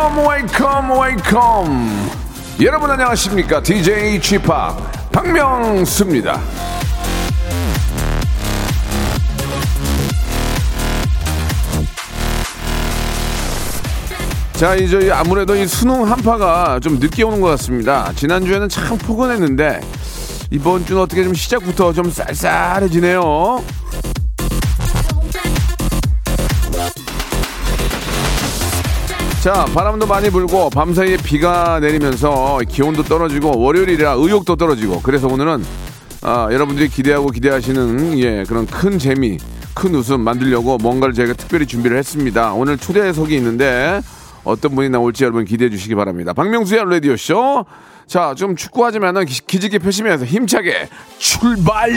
Welcome, welcome, welcome. 여러분 안녕하십니까? DJ Chip 박명수입니다. 자, 이제 아무래도 이 수능 한파가 좀 늦게 오는 것 같습니다. 지난주에는 참 포근했는데, 이번 주는 어떻게 좀 시작부터 좀 쌀쌀해지네요. 자, 바람도 많이 불고 밤사이에 비가 내리면서 기온도 떨어지고 월요일이라 의욕도 떨어지고 그래서 오늘은 아, 여러분들이 기대하고 기대하시는 예, 그런 큰 재미, 큰 웃음 만들려고 뭔가를 저희가 특별히 준비를 했습니다. 오늘 초대석이 있는데 어떤 분이 나올지 여러분 기대해 주시기 바랍니다. 박명수의 라디오 쇼. 자, 좀 축구하지만은 기- 기지개 펴시면서 힘차게 출발!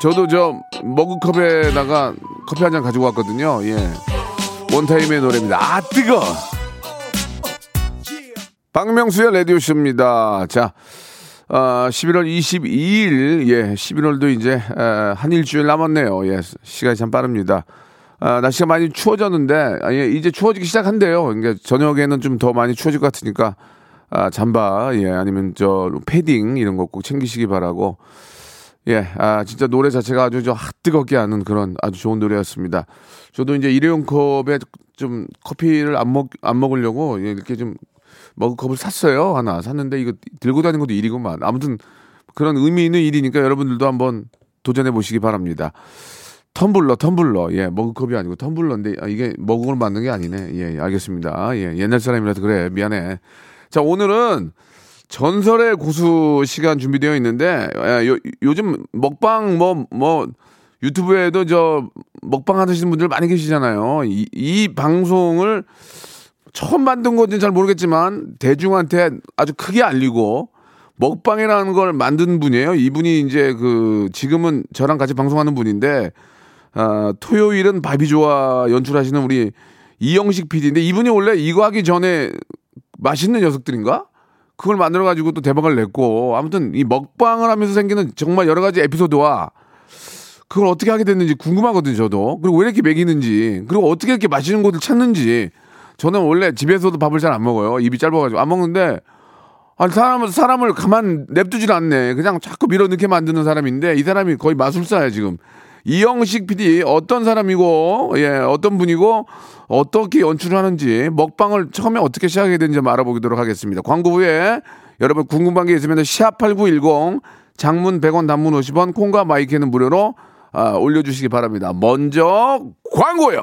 저도 저 머그컵에다가 커피 한 잔 가지고 왔거든요. 예. 원타임의 노래입니다. 아 뜨거. 박명수의 라디오 쇼입니다. 자, 어, 11월 22일, 예, 11월도 이제 에, 한 일주일 남았네요. 예, 시간이 참 빠릅니다. 아, 날씨가 많이 추워졌는데, 아, 예, 이제 추워지기 시작한대요. 그러니까 저녁에는 좀 더 많이 추워질 것 같으니까, 아, 잠바, 예, 아니면 저 패딩 이런 거 꼭 챙기시기 바라고. 예, 아, 진짜 노래 자체가 아주 저 핫뜨겁게 하는 그런 아주 좋은 노래였습니다. 저도 이제 일회용 컵에 좀 커피를 안 먹, 안 먹으려고 예, 이렇게 좀 머그컵을 샀어요. 하나 샀는데 이거 들고 다니는 것도 일이구만. 아무튼 그런 의미 있는 일이니까 여러분들도 한번 도전해 보시기 바랍니다. 텀블러, 텀블러. 예, 머그컵이 아니고 텀블러인데 아, 이게 머그컵을 만든 게 아니네. 예, 예, 알겠습니다. 예, 옛날 사람이라서 그래. 미안해. 자, 오늘은 전설의 고수 시간 준비되어 있는데 예, 요, 요즘 먹방 뭐뭐 유튜브에도 저 먹방 하시는 분들 많이 계시잖아요. 이, 이 방송을 처음 만든 건지는 잘 모르겠지만 대중한테 아주 크게 알리고 먹방이라는 걸 만든 분이에요. 이분이 이제 그 지금은 저랑 같이 방송하는 분인데 아, 토요일은 바비조아 연출하시는 우리 이영식 PD인데 이분이 원래 이거 하기 전에 맛있는 녀석들인가? 그걸 만들어 가지고 또 대박을 냈고 아무튼 이 먹방을 하면서 생기는 정말 여러 가지 에피소드와 그걸 어떻게 하게 됐는지 궁금하거든요, 저도. 그리고 왜 이렇게 먹이는지, 그리고 어떻게 이렇게 맛있는 곳을 찾는지. 저는 원래 집에서도 밥을 잘 안 먹어요. 입이 짧아가지고 안 먹는데, 아니 사람을 사람을 가만 냅두질 않네. 그냥 자꾸 밀어넣게 만드는 사람인데 이 사람이 거의 마술사야 지금. 이영식 PD 어떤 사람이고 예 어떤 분이고 어떻게 연출을 하는지 먹방을 처음에 어떻게 시작하게 되는지 알아보도록 하겠습니다. 광고 후에 여러분 궁금한 게 있으면 샵8910 장문 100원 단문 50원 콩과 마이크는 무료로 아, 올려주시기 바랍니다. 먼저 광고요.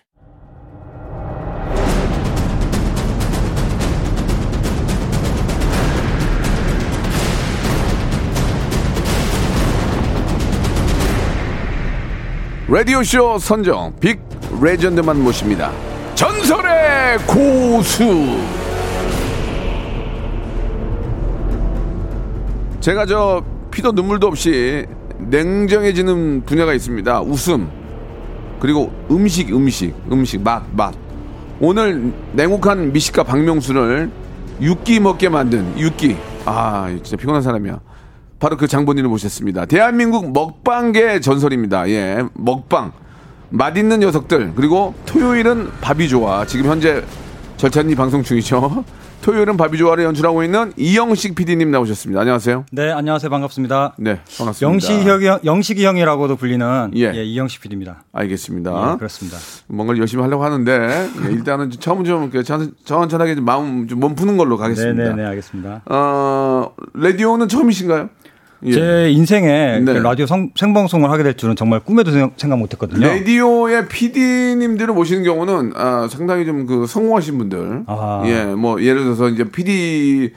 라디오쇼 선정 빅 레전드만 모십니다. 전설의 고수. 제가 저 피도 눈물도 없이 냉정해지는 분야가 있습니다. 웃음 그리고 음식 음식 음식 맛 맛. 오늘 냉혹한 미식가 박명수를 육기 먹게 만든 육기. 아 진짜 피곤한 사람이야. 바로 그 장본인을 모셨습니다. 대한민국 먹방계 전설입니다. 예, 먹방. 맛있는 녀석들. 그리고 토요일은 밥이 좋아. 지금 현재 절찬리 방송 중이죠. 토요일은 밥이 좋아를 연출하고 있는 이영식 PD님 나오셨습니다. 안녕하세요. 네, 안녕하세요. 반갑습니다. 네, 반갑습니다. 영식이 형, 영식이 형이라고도 불리는 예. 예, 이영식 PD입니다. 알겠습니다. 예, 그렇습니다. 뭔가를 열심히 하려고 하는데 예, 일단은 처음 좀 천천하게 좀 마음 좀 몸 푸는 걸로 가겠습니다. 네, 네, 네, 알겠습니다. 어, 라디오는 처음이신가요? 예. 제 인생에 네. 그 라디오 성- 생방송을 하게 될 줄은 정말 꿈에도 생각, 생각 못했거든요. 라디오의 PD님들을 모시는 경우는 아, 상당히 좀 그 성공하신 분들, 아. 예, 뭐 예를 들어서 이제 PD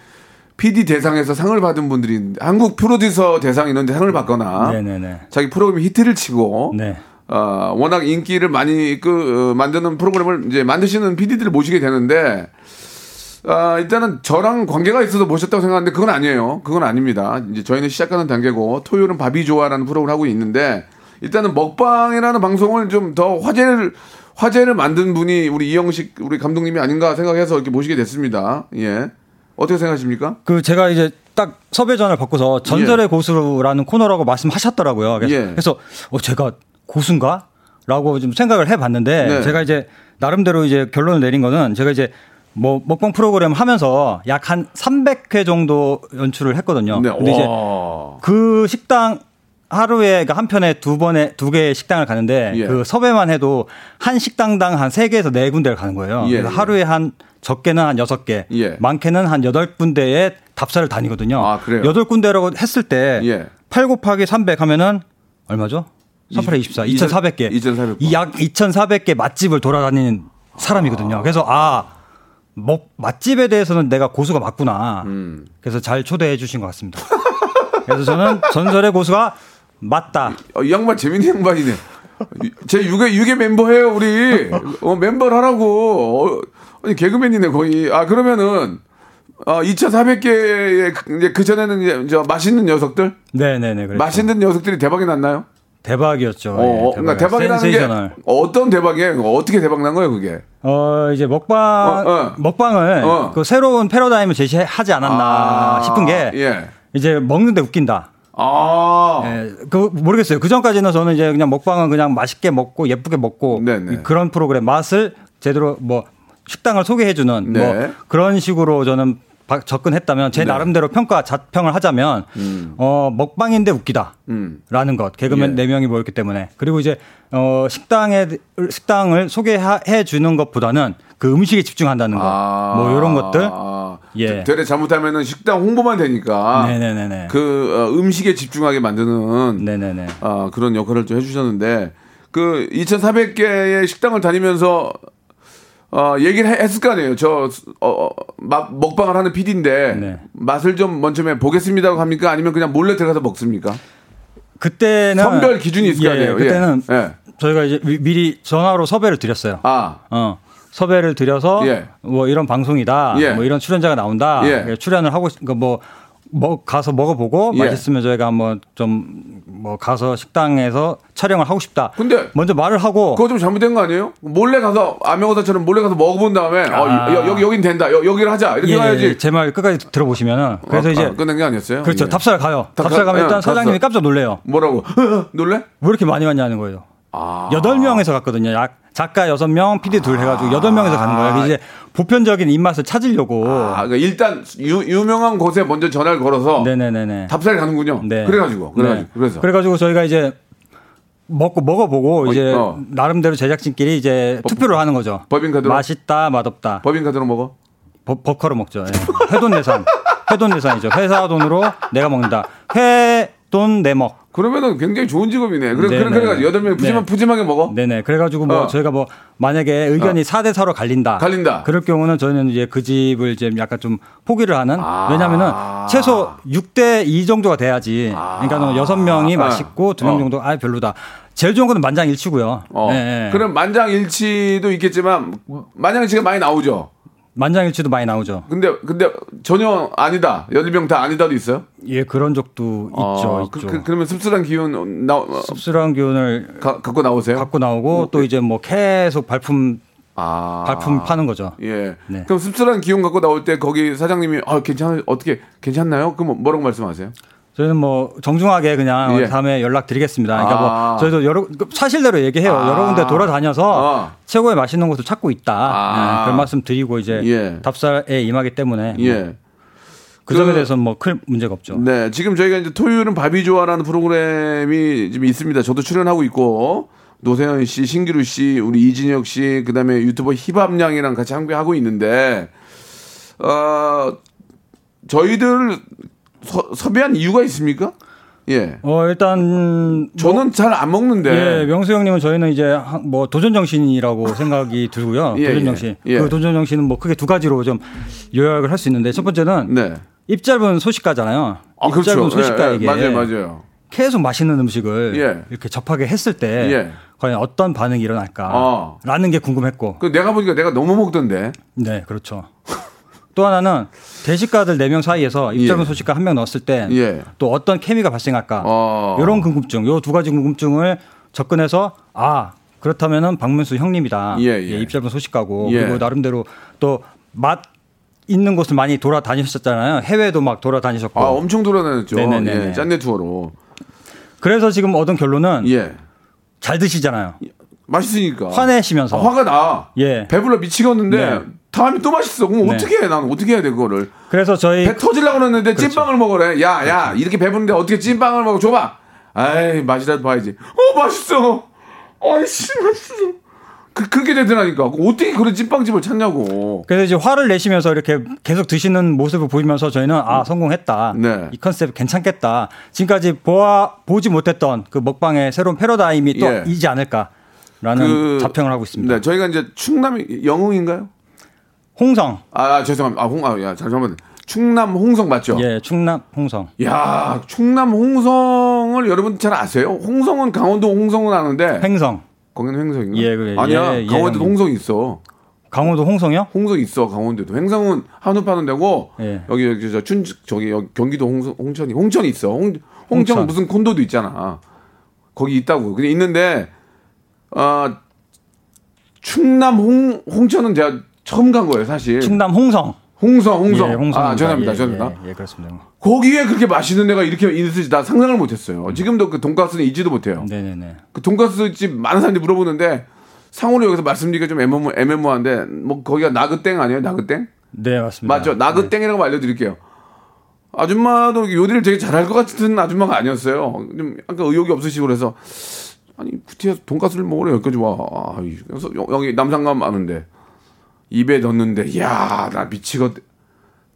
PD 대상에서 상을 받은 분들이 한국 프로듀서 대상 이런 데 상을 받거나 네네네. 자기 프로그램이 히트를 치고 네. 어, 워낙 인기를 많이 그 어, 만드는 프로그램을 이제 만드시는 PD들을 모시게 되는데 아, 일단은 저랑 관계가 있어서 모셨다고 생각하는데 그건 아니에요. 그건 아닙니다. 이제 저희는 시작하는 단계고 토요일은 밥이 좋아라는 프로그램을 하고 있는데 일단은 먹방이라는 방송을 좀 더 화제를 화제를 만든 분이 우리 이영식 우리 감독님이 아닌가 생각해서 이렇게 모시게 됐습니다. 예. 어떻게 생각하십니까? 그 제가 이제 딱 섭외 전화를 받고서 전설의 고수라는 코너라고 말씀하셨더라고요. 그래서, 예. 그래서 어 제가 고수인가? 라고 좀 생각을 해 봤는데 네. 제가 이제 나름대로 이제 결론을 내린 거는 제가 이제 뭐 먹방 프로그램 하면서 약 한 300회 정도 연출을 했거든요. 네. 근데 이제 와. 그 식당 하루에 그한 편에 두 번에 두 개의 식당을 가는데 예. 그 섭외만 해도 한 식당당 한 세 개에서 네 군데를 가는 거예요. 예, 그래서 예. 하루에 한 적게는 한 여섯 개, 예. 많게는 한 여덟 군데에 답사를 다니거든요. 아, 그래요? 여덟 군데라고 했을 때 예. 8 곱하기 300 하면은 얼마죠? 3 8 24, 2,400개. 2,400이약 2,400개 맛집을 돌아다니는 사람이거든요. 그래서 아, 먹, 맛집에 대해서는 내가 고수가 맞구나. 음. 그래서 잘 초대해 주신 것 같습니다. 그래서 저는 전설의 고수가 맞다. 어, 이 양반 재밌는 양반이네. 제 6회, 6회 멤버예요, 우리. 어, 멤버를 하라고. 어, 아니, 개그맨이네, 거의. 아, 그러면은, 어, 2,400개의, 이제 그 전에는 이제, 저, 맛있는 녀석들? 네네네. 그렇죠. 맛있는 녀석들이 대박이 났나요? 대박이었죠. 어, 어, 예, 그러니까 대박이 나는 게 센세이셔널. 어떤 대박이에요? 어떻게 대박 난 거예요, 그게? 어, 이제 먹방, 어, 어. 먹방을 어. 그 새로운 패러다임을 제시하지 않았나 아, 싶은 게 예. 이제 먹는데 웃긴다. 아. 예, 그 모르겠어요. 그 전까지는 저는 이제 그냥 먹방은 그냥 맛있게 먹고 예쁘게 먹고 네네. 그런 프로그램 맛을 제대로 뭐 식당을 소개해주는 네. 뭐 그런 식으로 저는 바- 접근했다면 제 네. 나름대로 평가 자평을 하자면 어 먹방인데 웃기다. 음. 라는 것 개그맨 예. 네 명이 모였기 때문에 그리고 이제 어 식당에 식당을 소개해 주는 것보다는 그 음식에 집중한다는 거뭐 이런 것들 아, 예. 되레 잘못하면은 식당 홍보만 되니까. 네네네네 그 어, 음식에 집중하게 만드는 네네네 아, 그런 역할을 좀 해주셨는데 그 2,400개의 식당을 다니면서 어, 얘기를 해- 했을 거 아니에요. 저 어, 어, 막 먹방을 하는 PD인데 네. 맛을 좀 먼저 보겠습니다 합니까? 아니면 그냥 몰래 들어가서 먹습니까? 그때는 선별 기준이 있을 거 예, 아니에요. 그때는 예. 예. 저희가 이제 미- 미리 전화로 섭외를 드렸어요. 아, 어. 섭외를 드려서 예. 뭐 이런 방송이다. 예. 뭐 이런 출연자가 나온다. 예. 출연을 하고 싶- 그러니까 뭐, 뭐 가서 먹어보고 예. 맛있으면 저희가 한번 좀 뭐 가서 식당에서 촬영을 하고 싶다. 근데 먼저 말을 하고 그거 좀 잘못된 거 아니에요? 몰래 가서 아명어사처럼 몰래 가서 먹어본 다음에 어, 아. 여, 여기 여긴 된다. 여, 여기를 하자. 이렇게 예, 가야지. 제말 끝까지 들어보시면은 그래서 아, 이제 아, 끝낸 게 아니었어요. 그렇죠. 예. 답사를 가요. 답사- 답사를 가면 예, 일단 사장님이. 깜짝 놀래요. 뭐라고? 놀래? 왜 이렇게 많이 왔냐는 거예요. 아. 여덟 명에서 갔거든요. 약 작가 여섯 명, PD 둘 해가지고 여덟 명에서 가는 거예요. 이제 보편적인 입맛을 찾으려고. 아, 그러니까 일단 유, 유명한 곳에 먼저 전화를 걸어서 네네네네. 답사를 가는군요. 네. 그래가지고, 그래가지고, 네. 그래서. 그래가지고 저희가 이제 먹고 먹어보고 어, 이제 어. 나름대로 제작진끼리 이제 투표를 하는 거죠. 법인카드로? 맛있다, 맛없다. 법인카드로 먹어? 버, 버커로 먹죠. 예. 회돈 내산. 회돈 내산이죠. 회사 돈으로 내가 먹는다. 회 돈 내먹. 그러면은 굉장히 좋은 직업이네. 그래, 네, 그래, 네, 그래가지고 여덟 명이 푸짐하, 네. 푸짐하게 먹어? 네네. 그래가지고 뭐 어. 저희가 뭐 만약에 의견이 사 4대 4로 갈린다. 갈린다. 그럴 경우는 저희는 이제 그 집을 이제 약간 좀 포기를 하는. 아. 왜냐면은 최소 6대 2 정도가 돼야지. 그러니까 여섯 명이 아. 맛있고 두명 어. 정도 아 별로다. 제일 좋은 건 만장일치고요. 어. 예, 예. 그럼 만장일치도 있겠지만, 만장일치가 많이 나오죠? 만장일치도 많이 나오죠. 근데, 근데 전혀 아니다. 명다 아니다도 있어요? 예, 그런 적도 있죠. 어, 있죠. 그, 그, 러면 씁쓸한 기운 나, 어, 씁쓸한 기운을 가, 갖고 나오세요? 갖고 나오고 또 이제 뭐 계속 발품 아. 발품 파는 거죠. 예. 네. 그럼 씁쓸한 기운 갖고 나올 때 거기 사장님이 아 괜찮 어떻게 괜찮나요? 그럼 뭐라고 말씀하세요? 저희는 뭐 정중하게 그냥 예. 다음에 연락드리겠습니다. 그러니까 아. 뭐 저희도 여러 그 사실대로 얘기해요. 아. 여러 군데 돌아다녀서 아. 최고의 맛있는 곳을 찾고 있다. 아. 예, 그런 말씀 드리고 이제 예. 답사에 임하기 때문에 뭐 예. 그 점에 그- 대해서는 뭐 큰 문제가 없죠. 네, 지금 저희가 이제 토요일은 밥이 좋아라는 프로그램이 지금 있습니다. 저도 출연하고 있고 노세현 씨, 신기루 씨, 우리 이진혁 씨, 그다음에 유튜버 힙합양이랑 같이 함께 하고 있는데 어 저희들 서, 섭외한 이유가 있습니까? 예. 어, 일단. 저는 잘안 먹는데. 예, 명수 형님은 저희는 이제 한- 뭐 도전 정신이라고 생각이 들고요. 예, 도전 예, 정신. 예. 그 도전 정신은 뭐 크게 두 가지로 좀 요약을 할 수 있는데 첫 번째는 네. 입 짧은 소식가잖아요. 아, 입 그렇죠. 짧은 예, 소식가에게 예, 맞아요, 맞아요. 계속 맛있는 음식을 예. 이렇게 접하게 했을 때 예. 과연 어떤 반응이 일어날까라는 어. 게 궁금했고. 그 내가 보니까 내가 너무 먹던데. 네, 그렇죠. 또 하나는 대식가들 4명 사이에서 입 짧은 예. 소식가 한 명 넣었을 때또 예. 어떤 케미가 발생할까? 어. 이런 궁금증, 요 두 가지 궁금증을 접근해서 아 그렇다면은 박문수 형님이다. 예, 예. 입 짧은 소식가고 예. 그리고 나름대로 또 맛 있는 곳을 많이 돌아다니셨잖아요. 해외도 막 돌아다니셨고. 아, 엄청 돌아다녔죠. 네네네네. 예, 짠내 투어로. 그래서 지금 얻은 결론은 예. 잘 드시잖아요. 맛있으니까. 화내시면서. 아, 화가 나. 예. 배불러 미치겠는데 네. 다음에 또 맛있어. 그럼 네. 어떻게 해? 나는 어떻게 해야 돼 그거를? 그래서 저희 배 터질라 그러는데 그렇죠. 찐빵을 먹으래. 야, 야, 이렇게 배부른데 어떻게 찐빵을 먹어? 줘봐. 아이, 맛이라도 봐야지. 어, 맛있어. 아이씨, 맛있어. 그, 그렇게 되더라니까. 어떻게 그런 찐빵집을 찾냐고. 그래서 이제 화를 내시면서 이렇게 계속 드시는 모습을 보이면서 저희는 아 성공했다. 네. 이 컨셉 괜찮겠다. 지금까지 보아 보지 못했던 그 먹방의 새로운 패러다임이 또 예. 이지 않을까라는 자평을 하고 있습니다. 네, 저희가 이제 충남이 영흥인가요? 홍성, 아, 죄송합니다. 아, 홍, 아, 야, 잠깐만. 충남 홍성 맞죠? 예, 충남 홍성. 야, 충남 홍성을 여러분 잘 아세요? 홍성은 강원도 홍성은 아는데 횡성, 거기는 횡성인가? 예, 그래. 아니야. 예, 예, 강원도도 형님. 홍성 있어. 강원도 홍성이요? 홍성 있어. 강원도도. 횡성은 한우 파는 데고 예. 여기 여기 저춘 저기 여기 경기도 홍성 홍천이 홍천이 있어. 홍 홍천 홍천. 무슨 콘도도 있잖아. 거기 있다고. 근데 있는데 아 충남 홍 홍천은 제가 처음 간 거예요, 사실. 충남 홍성. 홍성 홍성. 예, 홍성. 아, 죄송합니다. 예, 죄송합니다. 예, 예, 그렇습니다. 거기에 그렇게 맛있는 데가 이렇게 있을지 나 상상을 못 했어요. 지금도 그 돈가스는 있지도 못해요. 네, 네, 네. 그 돈가스 집 많은 사람들이 물어보는데 상호로 여기서 말씀드리기가 좀 애매모, 애매모호한데 뭐 거기가 나그땡 아니에요? 나그땡? 네, 맞습니다. 맞죠? 나그땡이라고 알려드릴게요. 아줌마도 요리를 되게 잘할 것 같은 아줌마가 아니었어요. 좀 약간 의욕이 없으시고 그래서 아니 구티에서 돈가스를 먹으러 여기까지 와. 아, 그래서 여- 여기 남산감 많은데 입에 넣는데 야 나 미치겠.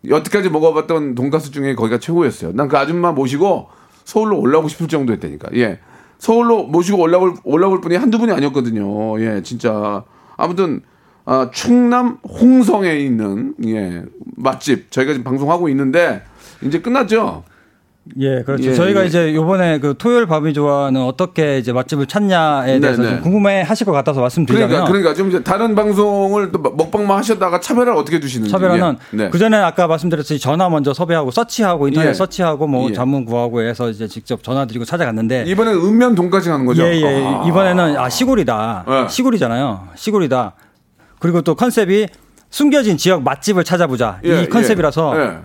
여태까지 먹어봤던 돈가스 중에 거기가 최고였어요. 난 그 아줌마 모시고 서울로 올라오고 싶을 정도였다니까. 예. 서울로 모시고 올라올 올라올 분이 한두 분이 아니었거든요. 예, 진짜. 아무튼 아, 충남 홍성에 있는 예, 맛집 저희가 지금 방송하고 있는데 이제 끝났죠. 예, 그렇죠. 예, 저희가 예. 이제 요번에 그 토요일 밤이 좋아는 어떻게 이제 맛집을 찾냐에 대해서 네, 좀 네. 궁금해 하실 것 같아서 말씀드리자면 그러니까 그러니까 좀 이제 다른 방송을 또 먹방만 하셨다가 차별화를 어떻게 두시는지. 차별화는 예. 네. 그 전에 아까 말씀드렸듯이 전화 먼저 섭외하고 서치하고 인터넷 예. 서치하고 뭐 예. 자문 구하고 해서 이제 직접 전화 드리고 찾아갔는데 이번에 읍면 돈까지 가는 거죠. 예, 예. 아. 이번에는 아 시골이다. 예. 시골이잖아요. 시골이다. 그리고 또 컨셉이 숨겨진 지역 맛집을 찾아보자. 예, 이 컨셉이라서 예.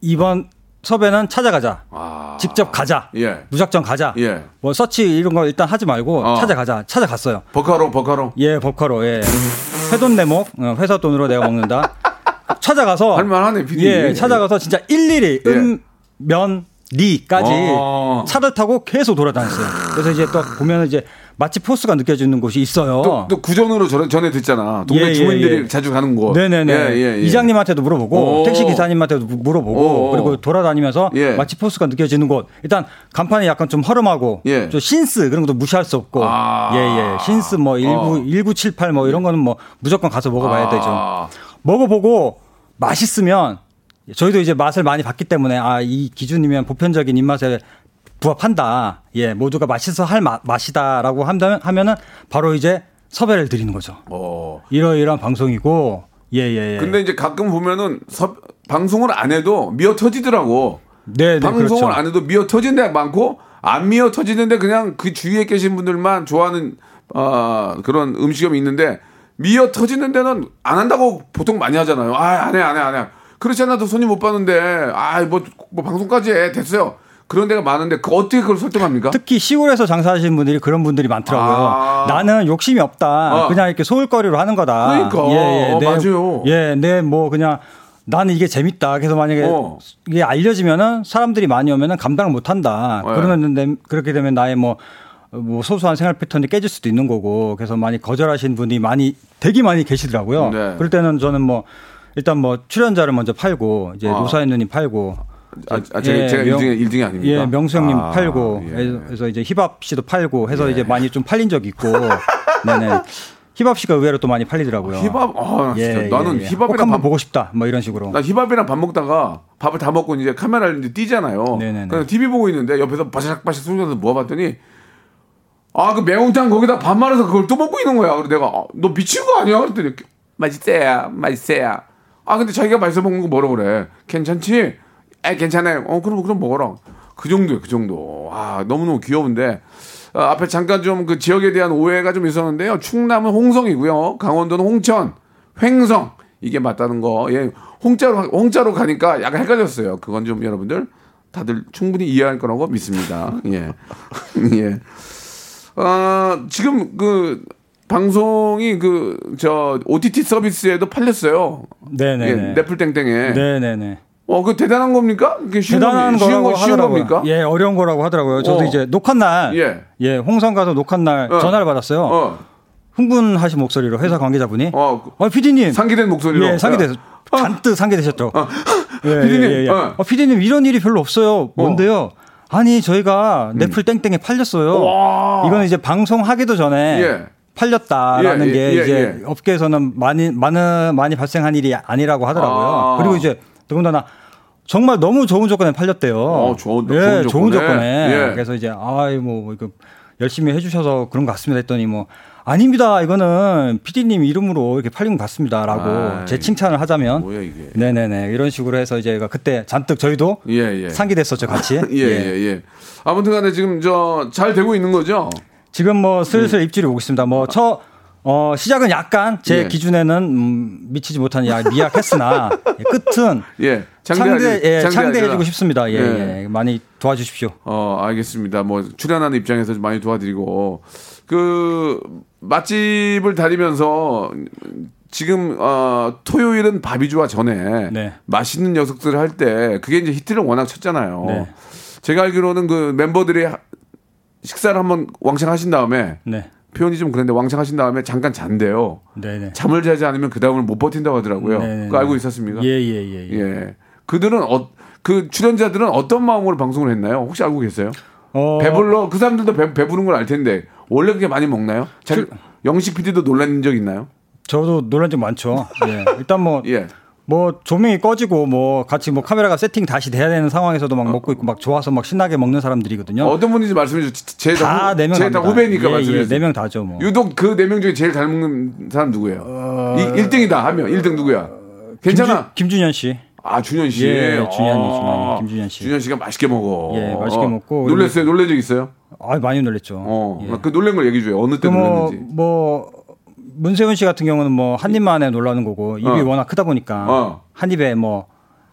이번 섭외는 찾아가자. 아. 직접 가자. 예. 무작정 가자. 예. 뭐 서치 이런 거 일단 하지 말고 어. 찾아가자. 찾아갔어요. 법카로 법카로. 예, 법카로. 예. 회돈내먹. 어, 회사 돈으로 내가 먹는다. 찾아가서 할만하네, PD. 예, 찾아가서 진짜 일일이 예. 음, 면, 리까지 어. 차를 타고 계속 돌아다녔어요. 그래서 이제 또 보면 이제 맛집 포스가 느껴지는 곳이 있어요. 또, 또 구전으로 전, 전에 듣잖아. 동네 예, 예, 주민들이 예. 자주 가는 곳. 네네네. 예, 예, 예. 이장님한테도 물어보고 오. 택시 기사님한테도 무- 물어보고 오. 그리고 돌아다니면서 예. 맛집 포스가 느껴지는 곳. 일단 간판이 약간 좀 허름하고 예. 좀 신스 그런 것도 무시할 수 없고 아. 예예 신스 뭐 19, 어. 1978 뭐 이런 거는 뭐 무조건 가서 먹어봐야 아. 되죠. 먹어보고 맛있으면 저희도 이제 맛을 많이 봤기 때문에 아 이 기준이면 보편적인 입맛에 부합한다. 예, 모두가 맛있어 할 마- 맛이다라고 한다면 하면은 바로 이제 섭외를 드리는 거죠. 어. 이러이러한 방송이고 예예 예. 근데 이제 가끔 보면은 섭- 방송을 안 해도 미어 터지더라고. 네, 네, 방송을 그렇죠. 안 해도 미어 터진 데가 많고 안 미어 터지는데 그냥 그 주위에 계신 분들만 좋아하는 어, 그런 음식점이 있는데 미어 터지는 데는 안 한다고 보통 많이 하잖아요. 아, 안 해, 안 해, 안 해. 그렇지 않아도 손님 못 봤는데, 아, 뭐, 뭐 방송까지 해. 됐어요. 그런 데가 많은데, 그 어떻게 그걸 설득합니까? 특히 시골에서 장사하시는 분들이 그런 분들이 많더라고요. 아. 나는 욕심이 없다. 어. 그냥 이렇게 소일거리로 하는 거다. 그러니까. 어, 맞아요. 예, 내뭐 그냥 나는 이게 재밌다. 그래서 만약에 어. 이게 알려지면은 사람들이 많이 오면은 감당을 못 한다. 네. 그러면 내- 그렇게 되면 나의 뭐, 뭐 소소한 생활 패턴이 깨질 수도 있는 거고 그래서 많이 거절하시는 분이 많이 되게 많이 계시더라고요. 네. 그럴 때는 저는 뭐 일단 뭐 출연자를 먼저 팔고 이제 아. 노사연 누님 팔고 아, 아, 제가, 예, 제가 명- 1등이, 1등이 아닙니까? 예, 명수 형님 아, 팔고 예. 그래서 이제 힙합 씨도 팔고 해서 이제 많이 좀 팔린 적이 있고 네네 힙합 씨가 의외로 또 많이 팔리더라고요. 힙합, 아, 진짜 예, 나는 예, 예. 꼭 힙합이랑 한번 밥, 보고 싶다 뭐 이런 식으로. 나 힙합이랑 밥 먹다가 밥을 다 먹고 이제 카메라를 이제 띄잖아요. 네네네. 그래서 TV 보고 있는데 옆에서 바삭바삭 소리나서 모아봤더니 아, 그 매운탕 거기다 밥 말아서 그걸 또 먹고 있는 거야. 그래서 내가 아, 너 미친 거 아니야? 그랬더니 맛있어야, 맛있어야. 아, 근데 자기가 맛있어 먹는 거 뭐라 그래? 괜찮지? 에, 괜찮아요. 어, 그럼 그럼 먹어라. 그 정도예요, 그 정도. 아, 너무너무 귀여운데. 어, 앞에 잠깐 좀 그 지역에 대한 오해가 좀 있었는데요. 충남은 홍성이고요. 강원도는 홍천, 횡성 이게 맞다는 거. 예, 홍자로 홍자로 가니까 약간 헷갈렸어요. 그건 좀 여러분들 다들 충분히 이해할 거라고 믿습니다. 예, 예. 어, 지금 그 방송이 그 저 OTT 서비스에도 팔렸어요. 네네네. 예, 넷플 땡땡에. 네네네. 어, 그 대단한 겁니까? 그게 쉬운 대단한 겁니- 거라고 거 쉬운 하더라고요. 겁니까? 예, 어려운 거라고 하더라고요. 저도 어. 이제 녹화 날, 예. 예, 홍성 가서 녹화 날 어. 전화를 받았어요. 어, 흥분하신 목소리로 회사 관계자분이, 어, 어, 피디님, 상기된 목소리로. 예, 상기돼서 어. 잔뜩 상기되셨죠. 예, 피디님, 예, 예, 예. 어. 어, 피디님 이런 일이 별로 없어요. 뭔데요? 아니 저희가 넷플 땡땡에 팔렸어요. 음. 와. 이거는 이제 방송하기도 전에 예. 팔렸다라는 예, 예, 게 예, 이제 예. 업계에서는 많이 많은 많이 발생한 일이 아니라고 하더라고요. 아. 그리고 이제 더군다나 정말 너무 좋은 조건에 팔렸대요. 어, 좋은- 예, 좋은 좋은 조건에. 조건에. 예. 그래서 이제 아이 뭐 이거 열심히 해주셔서 그런 것 같습니다 했더니 뭐 아닙니다. 이거는 PD님 이름으로 이렇게 팔린 것 같습니다라고 아이, 제 칭찬을 하자면 뭐야 이게? 네네네 이런 식으로 해서 이제 그때 잔뜩 저희도 예, 예. 상기됐었죠 같이. 예, 예, 예. 아무튼간에 지금 저 잘 되고 있는 거죠? 지금 뭐 슬슬 입질이 오고 있습니다. 뭐저 어, 시작은 약간 제 예. 기준에는 음, 미치지 못한 야 미약했으나 예, 끝은 예. 창대 예, 장대하지라. 창대해 주고 싶습니다. 예, 예. 예. 많이 도와주십시오. 어, 알겠습니다. 뭐 출연하는 입장에서 좀 많이 도와드리고 그 맛집을 다니면서 지금 어 토요일은 바비주와 전에 네. 맛있는 녀석들을 할 때 그게 이제 히트를 워낙 쳤잖아요. 네. 제가 알기로는 그 멤버들이 하- 식사를 한번 왕창 하신 다음에 네, 표현이 좀 그런데 왕창 하신 다음에 잠깐 잔대요. 네네. 잠을 자지 않으면 그 다음을 못 버틴다고 하더라고요. 네네네. 그거 알고 있었습니까? 예, 예, 예. 예. 예. 그들은 어, 그 출연자들은 어떤 마음으로 방송을 했나요? 혹시 알고 계세요? 어, 배불러 그 사람들도 배, 배부른 걸 알 텐데 원래 그렇게 많이 먹나요? 잘, 영식 PD도 놀란 적 있나요? 저도 놀란 적 많죠. 예. 일단 뭐. 예. 뭐 조명이 꺼지고 뭐 같이 뭐 카메라가 세팅 다시 돼야 되는 상황에서도 막 먹고 있고 막 좋아서 막 신나게 먹는 사람들이거든요. 어떤 분인지 말씀해 주세요. 다네명 제다 후배니까 말씀해 주세요. 네명 다죠 뭐. 유독 그 네 명 중에 제일 잘 먹는 사람 누구예요? 이 1등이다 하면 1등 누구야? 괜찮아. 김주, 김준현 씨. 아 준현 씨. 예, 준현이, 아, 준현이, 김준현 씨. 준현 씨가 맛있게 먹어. 예, 맛있게 먹고. 놀랬어요. 놀란 적 있어요? 아 많이 놀랬죠. 어. 예. 그 놀란 걸 얘기해 줘요. 어느 때 그 뭐, 놀랐는지. 뭐, 문세훈 씨 같은 경우는 뭐, 한 입만에 놀라는 거고, 입이 어. 워낙 크다 보니까, 어. 한 입에 뭐,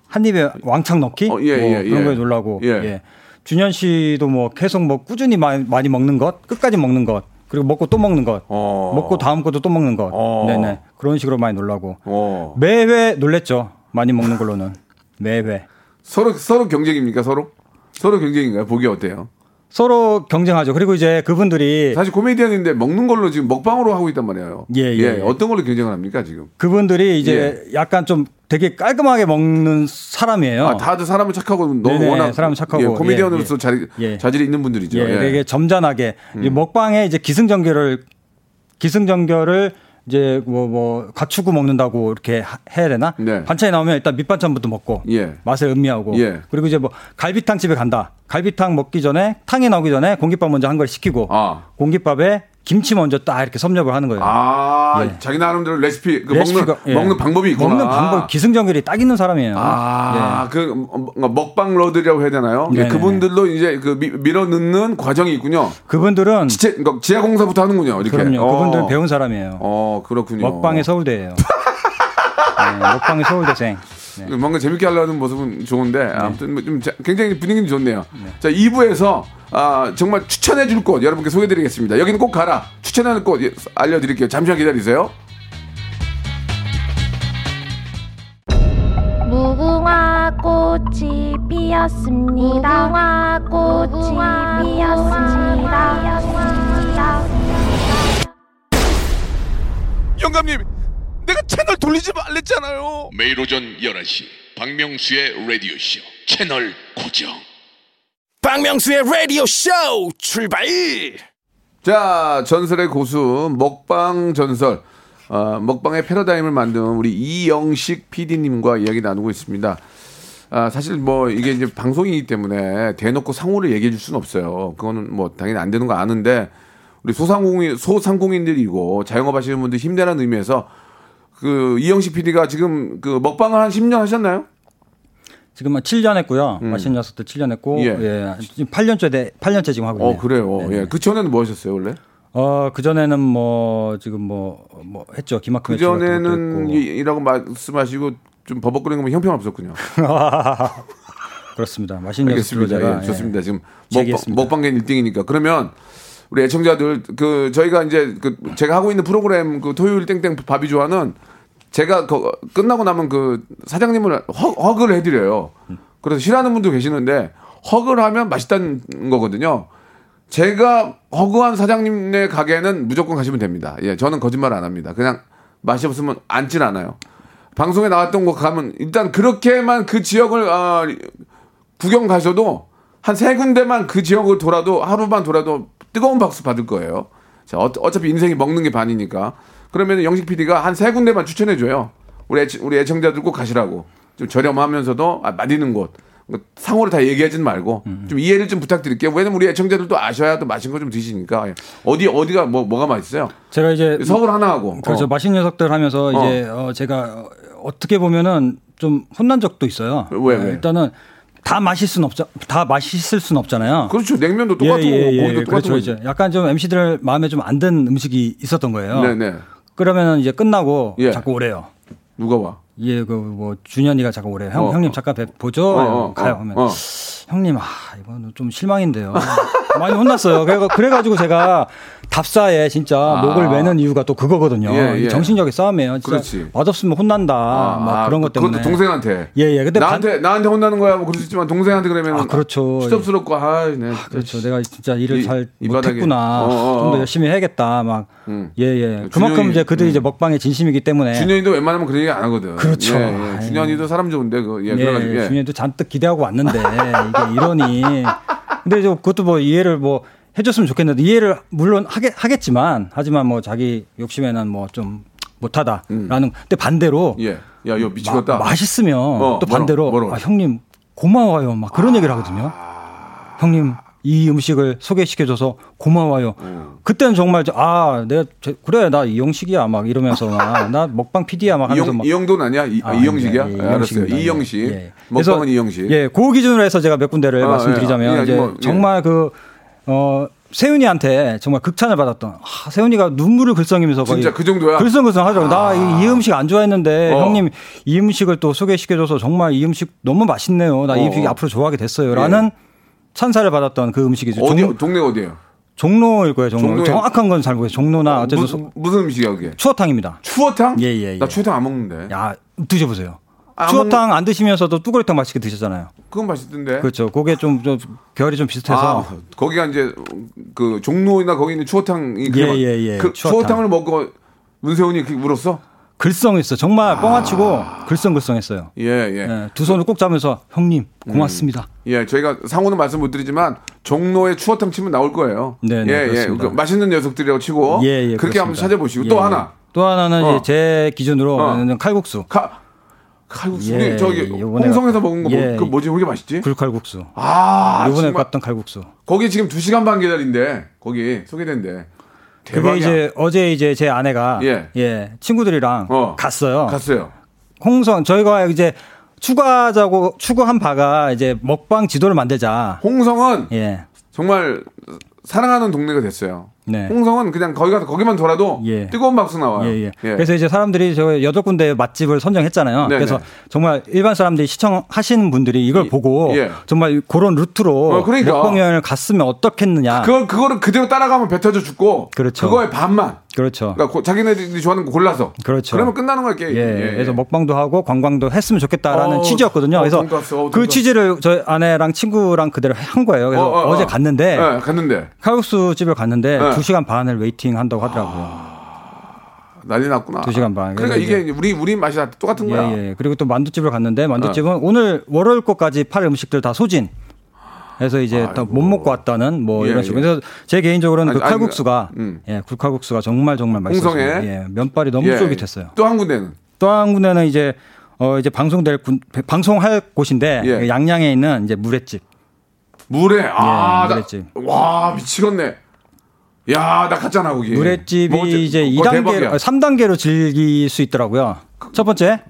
한 입에 왕창 넣기? 어, 예, 뭐 예, 그런 예. 거에 놀라고, 예. 예. 준현 씨도 뭐, 계속 뭐, 꾸준히 많이, 많이 먹는 것, 끝까지 먹는 것, 그리고 먹고 또 먹는 것, 어. 먹고 다음 것도 또 먹는 것, 어. 네네. 그런 식으로 많이 놀라고. 어. 매회 놀랬죠. 많이 먹는 걸로는. 매회. 서로 서로 경쟁입니까? 서로? 서로 경쟁인가요? 보기 어때요? 서로 경쟁하죠. 그리고 이제 그분들이 사실 코미디언인데 먹는 걸로 지금 먹방으로 하고 있단 말이에요. 예, 예, 예. 어떤 걸로 경쟁을 합니까 지금? 그분들이 이제 약간 좀 되게 깔끔하게 먹는 사람이에요. 예. 아, 다들 사람은 착하고 너무 네네, 워낙 사람은 착하고. 예, 코미디언으로서 예, 예. 자리, 예. 자질이 있는 분들이죠. 예, 예. 음. 되게 점잖하게 이 먹방에 이제 기승전결을 기승전결을 이제 뭐뭐 갖추고 먹는다고 이렇게 하- 해야 되나? 네. 반찬이 나오면 일단 밑반찬부터 먹고 예. 맛을 음미하고 예. 그리고 이제 뭐 갈비탕 집에 간다. 갈비탕 먹기 전에 탕이 나오기 전에 공깃밥 먼저 한 걸 시키고 아. 공깃밥에 김치 먼저 딱 이렇게 섭렵을 하는 거예요. 아, 예. 자기 나름대로 레시피, 그 레시피가- 먹는, 예. 먹는 방법이 있구나. 먹는 방법 기승전결이 딱 있는 사람이에요. 아, 그 어, 먹방러들이라고 해야 되나요? 예, 네네. 그분들도 이제 그 미- 밀어 넣는 과정이 있군요. 그분들은 지체, 그러니까 지하 공사부터 하는군요. 이렇게. 그럼요. 어. 그분들은 배운 사람이에요. 어, 그렇군요. 먹방의 서울대예요. 네, 먹방의 서울대생. 네. 뭔가 재밌게 하려는 모습은 좋은데 아무튼 뭐좀 자- 굉장히 분위기는 좋네요. 자 2부에서 아, 정말 추천해 줄 곳 여러분께 소개해 드리겠습니다. 여기는 꼭 가라. 추천하는 곳 예, 알려드릴게요. 잠시만 기다리세요. 무궁화 꽃이 피었습니다. 무궁화 꽃이 피었습니다. 영감님, 내가 채널 돌리지 말랬잖아요. 매일 오전 11시 박명수의 라디오 쇼 채널 고정. 박명수의 라디오 쇼 출발 자, 전설의 고수 먹방 전설. 어, 먹방의 패러다임을 만든 우리 이영식 PD님과 이야기 나누고 있습니다. 아, 사실 뭐 이게 이제 방송이기 때문에 대놓고 상호를 얘기해 줄 수는 없어요. 그거는 뭐 당연히 안 되는 거 아는데 우리 소상공인 소상공인들이고 자영업 하시는 분들 힘내라는 의미에서 그 이영식 PD가 지금 그 먹방을 한 10년 하셨나요? 지금 한 7년 했고요. 맛있는 녀석들 7년 했고 음. 예. 예. 지금 8년째 돼 8년째 지금 하고 있네요. 어, 그래요. 네, 예. 네. 그 전에는 뭐 하셨어요, 원래? 어, 그 전에는 뭐 지금 뭐뭐 했죠. 기막힌 그 전에는 이라고 말씀하시고 좀 버벅거리는 건 형편 없었군요. 그렇습니다. 맛있는 알겠습니다. 제가 예, 좋습니다. 지금 먹방. 먹방계 1등이니까. 그러면 우리 애청자들 그 저희가 이제 그 제가 하고 있는 프로그램 그 토요일 땡땡 밥이 좋아는 제가 그 끝나고 나면 그 사장님을 허, 허그를 해드려요. 그래서 싫어하는 분도 계시는데 허그를 하면 맛있다는 거거든요. 제가 허그한 사장님네 가게는 무조건 가시면 됩니다. 예, 저는 거짓말 안 합니다. 그냥 맛이 없으면 앉질 않아요. 방송에 나왔던 거 가면 일단 그렇게만 그 지역을 아, 구경 가셔도 한 세 군데만 그 지역을 돌아도 하루만 돌아도 뜨거운 박수 받을 거예요. 자, 어, 어차피 인생이 먹는 게 반이니까. 그러면 영식 PD가 한 세 군데만 추천해 줘요. 우리 애, 우리 애청자들 꼭 가시라고. 좀 저렴하면서도 아, 맛있는 곳. 상호를 다 얘기하진 말고 좀 이해를 좀 부탁드릴게요. 왜냐면 우리 애청자들도 아셔야 또 맛있는 거 좀 드시니까 어디 어디가 뭐 뭐가 맛있어요? 제가 이제 서울 하나 하고 그렇죠. 어. 맛있는 녀석들 하면서 이제 어, 제가 어떻게 보면은 좀 혼난 적도 있어요. 왜, 왜? 일단은 다 맛있을 순 없죠. 다 맛있을 순 없잖아요. 그렇죠. 냉면도 똑같고 고기도 똑같은 그렇죠. 이제 약간 좀 MC들 마음에 좀 안 든 음식이 있었던 거예요. 네네. 그러면은 이제 끝나고 예. 자꾸 오래요. 누가 와? 예, 그 뭐 준현이가 자꾸 오래요. 형, 어. 형님 잠깐 뵈 보죠. 어, 어, 가요. 어, 하면 어. 형님 아 이거는 좀 실망인데요. 많이 혼났어요. 그래 그래가지고 제가 답사에 진짜 목을 매는 이유가 또 그거거든요. 아. 예, 예. 이 정신적인 싸움이에요. 진짜 그렇지. 맛없으면 혼난다. 막 그런 것 때문에. 아, 그것도 동생한테. 예, 예. 근데 나한테 나한테 혼나는 거야 뭐 그럴 수 있지만 동생한테 그러면 아, 그렇죠. 시덥스럽고 아, 네. 그렇죠. 내가 진짜 일을 이- 잘. 못했구나. 어, 어, 좀더 어. 열심히 해야겠다. 막 음. 예, 예. 준현이- 그만큼 이제 그들이 음. 이제 먹방의 진심이기 때문에 준현이도 웬만하면 그런 얘기 안 하거든. 그렇죠. 예, 예. 준현이도 사람 좋은데 그 예, 예, 그래가지고 예. 준현이도 잔뜩 기대하고 왔는데 이게 이러니. 근데 이제 그것도 뭐 이해를 뭐 해줬으면 좋겠는데 이해를 물론 하겠, 하겠지만 하지만 뭐 자기 욕심에는 뭐 좀 못하다라는. 근데 반대로 예. 야, 이거 미치겠다. 마, 맛있으면 어, 또 반대로 뭐라고, 뭐라고? 아, 형님 고마워요 막 그런 얘기를 하거든요. 형님 이 음식을 소개시켜줘서 고마워요. 그때는 정말 저- 아 내가 제- 그래 나 이영식이야 막 이러면서 막, 나 먹방 PD야 막 하면서 이영, 막 이영돈 아니야? 이, 아, 이영식이야? 예, 예, 아, 알았어요. 이영식입니다. 이영식. 예. 먹방은 이영식. 예, 그 기준으로 해서 제가 몇 군데를 아, 말씀드리자면 예, 이제 뭐, 예. 정말 그 어. 세윤이한테 정말 극찬을 받았던 아, 세윤이가 눈물을 글썽이면서 거의 진짜 그 정도야? 글썽글썽 하더라고. 나이 음식 안 좋아했는데 어. 형님 이 음식을 또 소개시켜줘서 정말 이 음식 너무 맛있네요. 나이 어, 음식 어. 앞으로 좋아하게 됐어요.라는 찬사를 받았던 그 음식이죠. 어디 종, 동네 어디예요? 종로일 거예요. 종로. 종로에- 정확한 건 잘 모르겠어요. 종로나 어쨌든 무슨, 소- 무슨 음식이야 그게? 추어탕입니다. 추어탕? 예, 예, 예. 나 추어탕 안 먹는데. 야 드셔보세요. 아, 추어탕 안 드시면서도 뚜그리탕 맛있게 드셨잖아요. 그건 맛있던데. 그렇죠. 그게 좀, 좀 결이 좀 비슷해서 아, 거기가 이제 그 종로나 거기 있는 추어탕이 예, 그- 예, 예. 그 추어탕. 추어탕을 먹고 문세훈이 그 울었어? 글썽했어. 정말 뻥아치고 글썽글썽했어요. 예, 예. 예, 두 손을 꼭 잡으면서 형님 고맙습니다. 예, 저희가 상호는 말씀 못 드리지만 종로에 추어탕 치면 나올 거예요. 네, 네, 예, 예. 그렇습니다. 그 맛있는 녀석들이라고 치고 예, 예, 그렇게 한번 그렇습니다. 찾아보시고 예, 또 예. 하나 또 하나는 어. 제 기준으로 어. 는 칼국수. 카 칼국수 예, 우리 저기 홍성에서 먹은 거 예. 그 뭐지? 그게 맛있지? 굴칼국수. 아, 정말. 갔던 칼국수. 거기 지금 2시간 반 기다린데 거기 소개된대. 그게 대박이야. 이제 어제 이제 제 아내가 예. 예, 친구들이랑 어. 갔어요. 갔어요. 홍성 저희가 이제 추가하자고 추구한 바가 이제 먹방 지도를 만들자. 홍성은 예. 정말 사랑하는 동네가 됐어요. 네. 홍성은 그냥 거기 가서 거기만 돌아도 예. 뜨거운 박수 나와요. 예, 예. 그래서 이제 사람들이 저 여덟 군데 맛집을 선정했잖아요. 네네. 그래서 정말 일반 사람들이 시청하시는 분들이 이걸 예, 보고 예. 정말 그런 루트로 어, 그러니까. 여행을 갔으면 어떻겠느냐. 그걸 그거를 그대로 따라가면 배 터져 죽고 그렇죠. 그거의 반만. 그렇죠. 그러니까 고- 자기네들이 좋아하는 거 골라서. 그렇죠. 그러면 끝나는 거야 게임. 예, 그래서 먹방도 하고 관광도 했으면 좋겠다라는 어, 취지였거든요. 어, 그래서 돈가스, 어, 그. 취지를 저희 아내랑 친구랑 그대로 한 거예요. 그래서 어, 제 갔는데 네, 갔는데. 칼국수 집을 갔는데 네. 두 시간 반을 waiting 한다고 하더라고요. 난리 났구나. 두 시간 반. 그러니까 이게 우리 우리 맛이 다 똑같은 예, 거야. 예. 그리고 또 만두집을 갔는데 만두집은 어. 오늘 월요일 거까지 팔 음식들 다 소진. 그래서 이제 또못 먹고 왔다는 뭐 예, 이런 식으로. 예. 그래서 제 개인적으로는 아니, 그 아니, 칼국수가 음. 예, 굴칼국수가 정말 정말 맛있었어요. 예, 면발이 너무 예. 쫄깃했어요. 또 한 군데는 또 한 군데는 이제 어 이제 방송될 군, 방송할 곳인데 예. 양양에 있는 이제 물회집. 물에 아, 나, 물회집. 와 미치겠네. 야, 나 갔잖아 거기. 물회집이 먹었지? 이제 그거 2단계로 대박이야. 3단계로 즐길 수 있더라고요. 첫 번째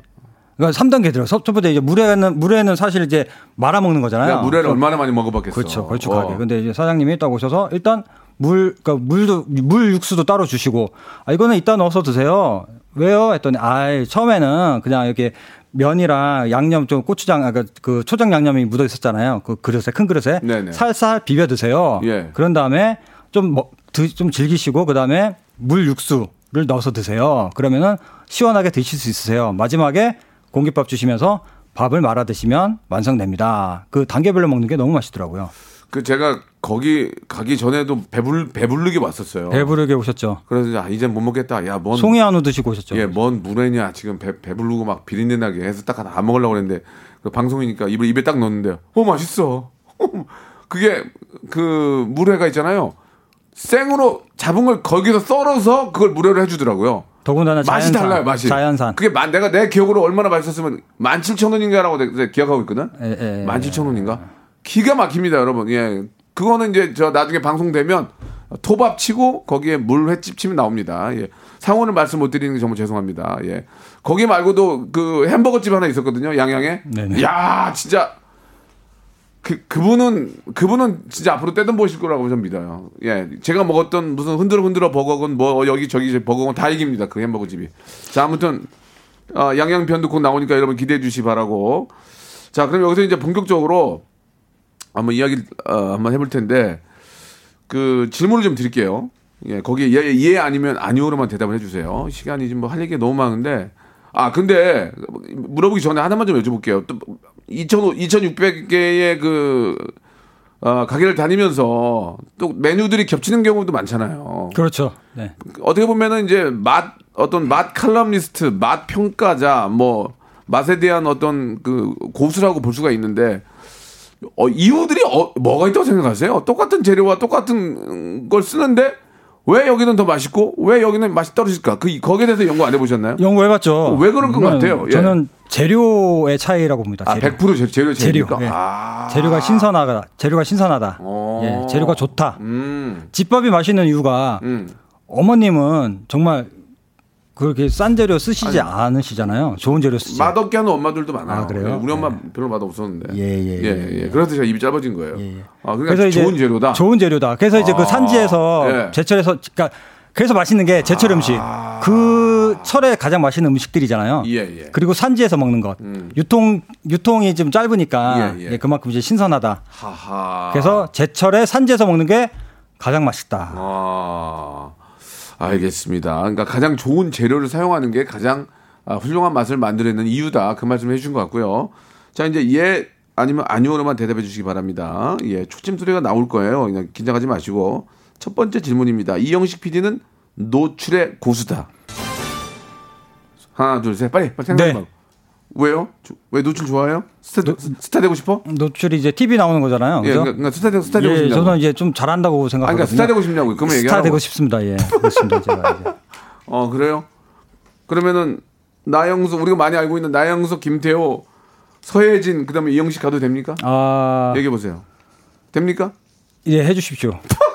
그러니까 3단계더라고요. 첫 번째 이제 물회는 물회는 사실 이제 말아 먹는 거잖아요. 내가 물회를 얼마나 많이 먹어봤겠어. 그렇죠. 걸쭉하게. 어. 근데 이제 사장님이 딱 오셔서 일단 물, 그러니까 물도, 물 육수도 따로 주시고, 아, 이거는 이따 넣어서 드세요. 왜요? 했더니, 아 처음에는 그냥 이렇게 면이랑 양념 좀 고추장, 아, 그, 그 초장 양념이 묻어 있었잖아요. 그 그릇에, 큰 그릇에. 네네. 살살 비벼 드세요. 예. 그런 다음에 좀, 뭐, 드, 좀 즐기시고, 그 다음에 물 육수를 넣어서 드세요. 그러면은 시원하게 드실 수 있으세요. 마지막에 공깃밥 주시면서 밥을 말아 드시면 완성됩니다. 그 단계별로 먹는 게 너무 맛있더라고요. 그 제가 거기 가기 전에도 배불 배부르게 왔었어요. 배부르게 오셨죠. 그래서 이제 아, 이제 못 먹겠다. 야, 뭔 송이 한우 드시고 오셨죠. 예, 뭔 물회냐 지금 배 배부르고 막 비린내 나게 해서 딱 하나 안 먹으려고 그랬는데 그 방송이니까 입에 입에 딱 넣었는데 어 맛있어. 그게 그 물회가 있잖아요. 생으로 잡은 걸 거기서 썰어서 그걸 물회로 해주더라고요. 더군다나 맛이 자연산, 달라요, 맛이. 자연산. 그게 만, 내가 내 기억으로 얼마나 맛있었으면 17,000원인가라고 내가 기억하고 있거든. 예, 예, 예. 17,000원인가? 기가 막힙니다, 여러분. 예. 그거는 이제 저 나중에 방송되면 토밥 치고 거기에 물회집 치면 나옵니다. 예. 상호는 말씀 못 드리는 게 정말 죄송합니다. 예. 거기 말고도 그 햄버거 집 하나 있었거든요, 양양에. 네네. 야, 진짜 그 그분은 그분은 진짜 앞으로 떼돈 보실 거라고 저는 믿어요. 예, 제가 먹었던 무슨 흔들어 흔들어 버거건 뭐 여기 저기 버거건 다 이깁니다. 그 햄버거 집이. 자, 아무튼 어, 양양편도 곧 나오니까 여러분 기대해 주시 기 바라고. 자, 그럼 여기서 이제 본격적으로 한번 이야기 어, 한번 해볼 텐데 그 질문을 좀 드릴게요. 예, 거기에 예, 예 아니면 아니오로만 대답을 해주세요. 시간이 지금 뭐 할 얘기가 너무 많은데 아 근데 물어보기 전에 하나만 좀 여쭤볼게요. 또 2,000, 2,600개의 그 어, 가게를 다니면서 또 메뉴들이 겹치는 경우도 많잖아요. 그렇죠. 네. 어떻게 보면은 이제 맛 어떤 맛 칼럼니스트, 맛 평가자, 뭐 맛에 대한 어떤 그 고수라고 볼 수가 있는데 어, 이유들이 어, 뭐가 있다고 생각하세요? 똑같은 재료와 똑같은 걸 쓰는데 왜 여기는 더 맛있고 왜 여기는 맛이 떨어질까? 그 거기에 대해서 연구 안 해보셨나요? 연구해봤죠. 왜 그럴 것 같아요? 예. 저는 재료의 차이라고 봅니다. 아, 재료. 100% 재- 재료 재료. 재료입니까? 예. 아. 재료가 신선하다. 재료가 신선하다. 어. 예, 재료가 좋다. 음. 집밥이 맛있는 이유가 음. 어머님은 정말 그렇게 싼 재료 쓰시지 않으시잖아요. 좋은 재료 쓰지. 맛없게 하는 엄마들도 많아요. 아, 그래요? 예, 우리 엄마 네. 별로 맛 없었는데. 예, 예, 예, 예. 그래서 제가 입이 짧아진 거예요. 예, 예. 아, 그러니까 좋은 재료다. 좋은 재료다. 그래서 이제 아, 그 산지에서 예. 제철에서 그러니까 그래서 맛있는 게 제철 음식. 그 철에 가장 맛있는 음식들이잖아요. 아. 예, 예. 그리고 산지에서 먹는 것. 음. 유통 유통이 좀 짧으니까 예, 예. 예, 그만큼 이제 신선하다. 하하. 그래서 제철에 산지에서 먹는 게 가장 맛있다. 아, 알겠습니다. 그러니까 가장 좋은 재료를 사용하는 게 가장 아, 훌륭한 맛을 만들어내는 이유다. 그 말씀을 해주신 것 같고요. 자, 이제 예 아니면 아니오로만 대답해 주시기 바랍니다. 예, 초침 소리가 나올 거예요. 그냥 긴장하지 마시고. 첫 번째 질문입니다. 이영식 PD는 노출의 고수다. 하나, 둘, 셋. 빨리, 빨리 생각해 네. 봐. 왜요? 조- 왜 노출 좋아해요? 스타, 스타 되고 싶어? 노출이 이제 TV 나오는 거잖아요. 예, 그죠? 그러니까, 그러니까 스타, 되고- 스타 되고 예, 싶냐고. 저는 이제 좀 잘한다고 생각하거든요. 그러니까 스타 되고 싶냐고. 그러면 스타 얘기하라고. 되고 싶습니다. 예, 그렇습니다. 제가 이제. 어 그래요? 그러면은 나영석 우리가 많이 알고 있는 나영석, 김태호, 서혜진 그다음에 이영식 가도 됩니까? 아, 얘기해 보세요. 됩니까? 예, 해 주십시오.